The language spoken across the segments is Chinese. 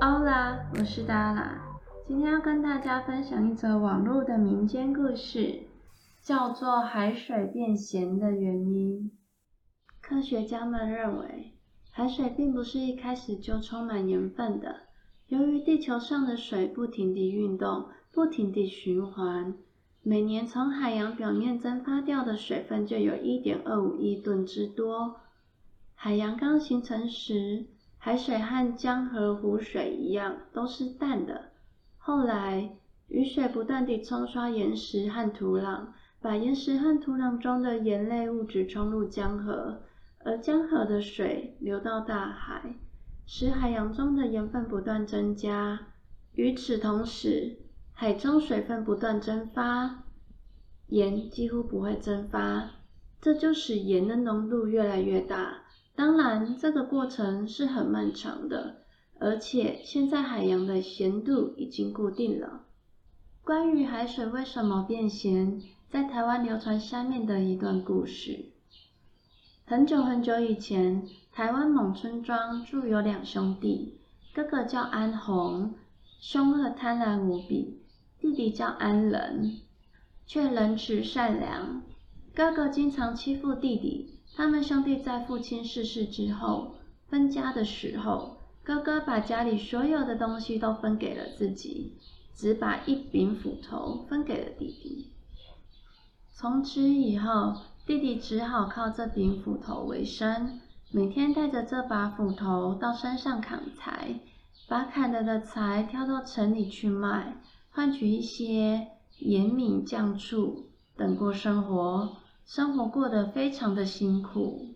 欧啦，我是达拉，今天要跟大家分享一则网络的民间故事，叫做海水变咸的原因。科学家们认为，海水并不是一开始就充满盐分的，由于地球上的水不停地运动，不停地循环。每年从海洋表面蒸发掉的水分就有一点二五亿吨之多。海洋刚形成时，海水和江河湖水一样都是淡的。后来，雨水不断地冲刷岩石和土壤，把岩石和土壤中的盐类物质冲入江河，而江河的水流到大海，使海洋中的盐分不断增加。与此同时，海中水分不断蒸发，盐几乎不会蒸发，这就使盐的浓度越来越大。当然，这个过程是很漫长的，而且现在海洋的咸度已经固定了。关于海水为什么变咸，在台湾流传下面的一段故事。很久很久以前，台湾某村庄住有两兄弟，哥哥叫安宏，凶恶贪婪无比。弟弟叫安仁，却仁慈善良。哥哥经常欺负弟弟。他们兄弟在父亲逝世之后分家的时候，哥哥把家里所有的东西都分给了自己，只把一柄斧头分给了弟弟。从此以后，弟弟只好靠这柄斧头为生，每天带着这把斧头到山上砍柴，把砍了的柴挑到城里去卖。换取一些盐米酱醋等过生活，生活过得非常的辛苦。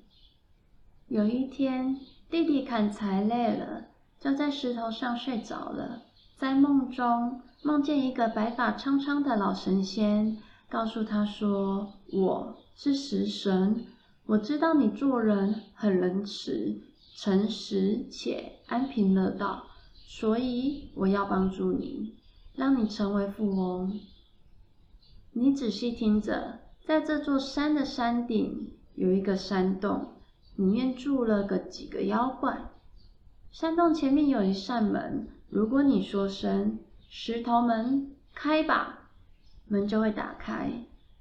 有一天，弟弟砍柴累了，就在石头上睡着了。在梦中，梦见一个白发苍苍的老神仙，告诉他说：“我是食神，我知道你做人很仁慈、诚实且安贫乐道，所以我要帮助你。”让你成为富翁。你仔细听着，在这座山的山顶有一个山洞，里面住了个几个妖怪。山洞前面有一扇门，如果你说声“石头门开吧”，门就会打开。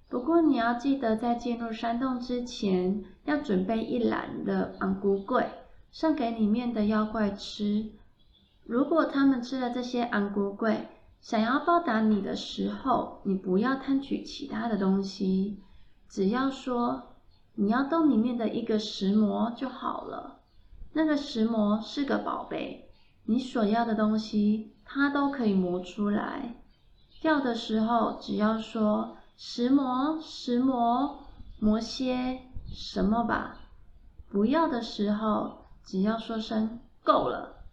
不过你要记得，在进入山洞之前，要准备一篮的红龟粿，送给里面的妖怪吃。如果他们吃了这些红龟粿，想要报答你的时候，你不要贪取其他的东西，只要说你要洞里面的一个石磨就好了。那个石磨是个宝贝，你所要的东西它都可以磨出来。要的时候只要说石磨，石磨，磨些什么吧。不要的时候只要说声够了，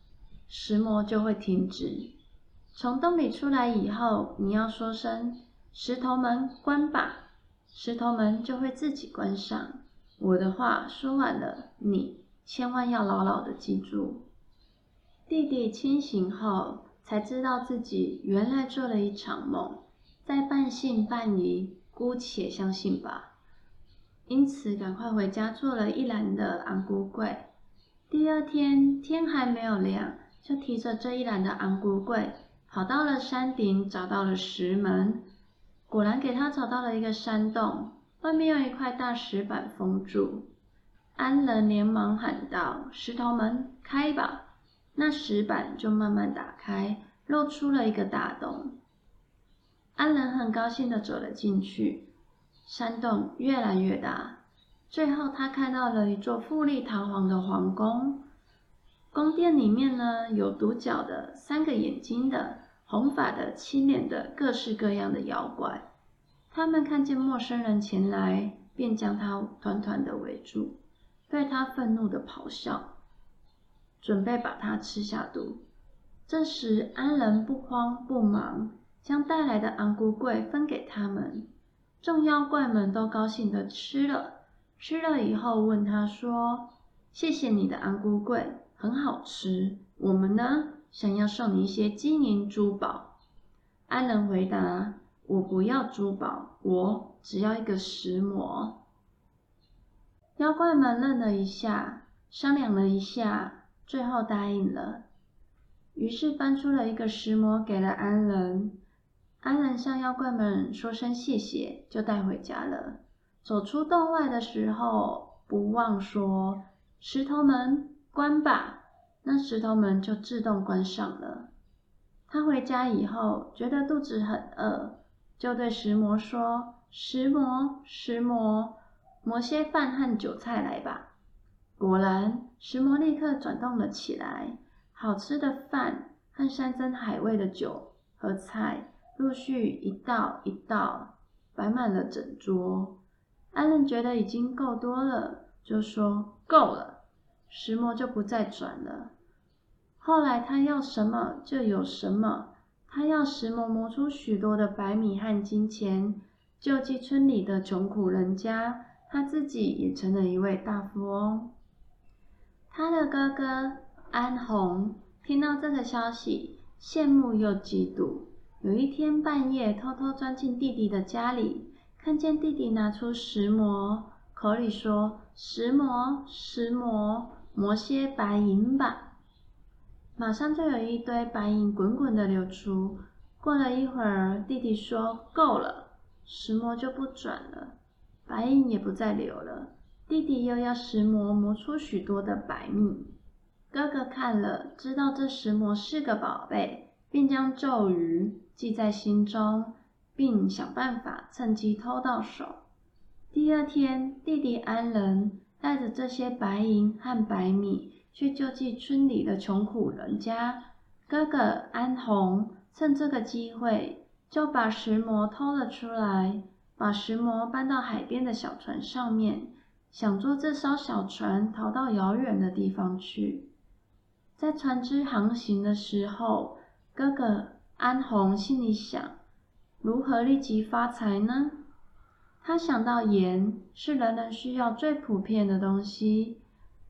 石磨就会停止。从洞里出来以后，你要说声“石头门关吧”，石头门就会自己关上。我的话说完了，你千万要牢牢的记住。弟弟清醒后才知道自己原来做了一场梦，在半信半疑，姑且相信吧。因此，赶快回家做了一篮的红龟粿。第二天天还没有亮，就提着这一篮的红龟粿。跑到了山顶，找到了石门，果然给他找到了一个山洞，外面用一块大石板封住。安仁连忙喊道：“石头门开吧！”那石板就慢慢打开，露出了一个大洞。安仁很高兴地走了进去，山洞越来越大，最后他看到了一座富丽堂皇的皇宫。宫殿里面呢，有独角的、三个眼睛的、红发的、青脸的，各式各样的妖怪。他们看见陌生人前来，便将他团团的围住，对他愤怒的咆哮，准备把他吃下肚。这时，安仁不慌不忙，将带来的红龟粿分给他们。众妖怪们都高兴的吃了，吃了以后问他说：“谢谢你的红龟粿。”很好吃，我们呢，想要送你一些金银珠宝。安仁回答：“我不要珠宝，我只要一个石磨。”妖怪们愣了一下，商量了一下，最后答应了。于是搬出了一个石磨给了安仁。安仁向妖怪们说声谢谢，就带回家了。走出洞外的时候，不忘说：“石头们关吧。”那石头门就自动关上了。他回家以后，觉得肚子很饿，就对石磨说：“石磨，石磨，磨些饭和韭菜来吧。”果然，石磨立刻转动了起来，好吃的饭和山珍海味的酒和菜，陆续一道一道摆满了整桌。安仁觉得已经够多了，就说：“够了。”石磨就不再转了。后来他要什么就有什么，他要石磨磨出许多的白米和金钱，救济村里的穷苦人家，他自己也成了一位大富翁。他的哥哥安红听到这个消息，羡慕又嫉妒。有一天半夜，偷偷钻进弟弟的家里，看见弟弟拿出石磨，口里说：“石磨，石磨，磨些白银吧。”马上就有一堆白银滚滚的流出。过了一会儿，弟弟说：“够了。”石磨就不转了，白银也不再流了。弟弟又要石磨磨出许多的白米。哥哥看了，知道这石磨是个宝贝，便将咒语记在心中，并想办法趁机偷到手。第二天，弟弟安仁带着这些白银和白米。去救济村里的穷苦人家，哥哥安红趁这个机会就把石磨偷了出来，把石磨搬到海边的小船上面，想坐这艘小船逃到遥远的地方去。在船只航行的时候，哥哥安红心里想：如何立即发财呢？他想到盐是人人需要最普遍的东西。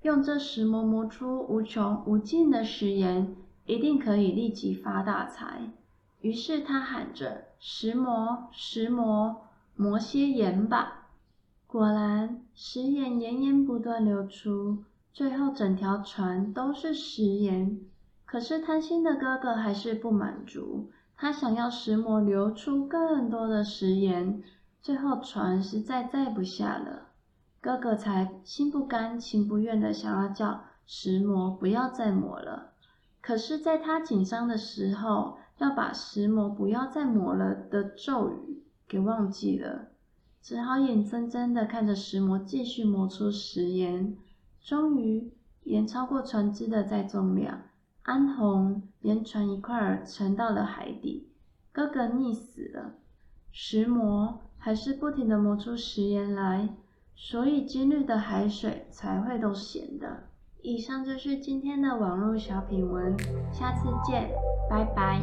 用这石磨磨出无穷无尽的食盐，一定可以立即发大财。于是他喊着：“石磨，石磨，磨些盐吧！”果然，食盐源源不断流出，最后整条船都是食盐。可是贪心的哥哥还是不满足，他想要石磨流出更多的食盐，最后船实在载不下了。哥哥才心不甘情不愿的想要叫石磨不要再磨了，可是，在他紧张的时候，要把石磨不要再磨了的咒语给忘记了，只好眼睁睁的看着石磨继续磨出石盐。终于，盐超过船只的载重量，安红连船一块儿沉到了海底，哥哥溺死了，石磨还是不停的磨出食盐来。所以今日的海水才会都咸的。以上就是今天的网络小品文，下次见，拜拜。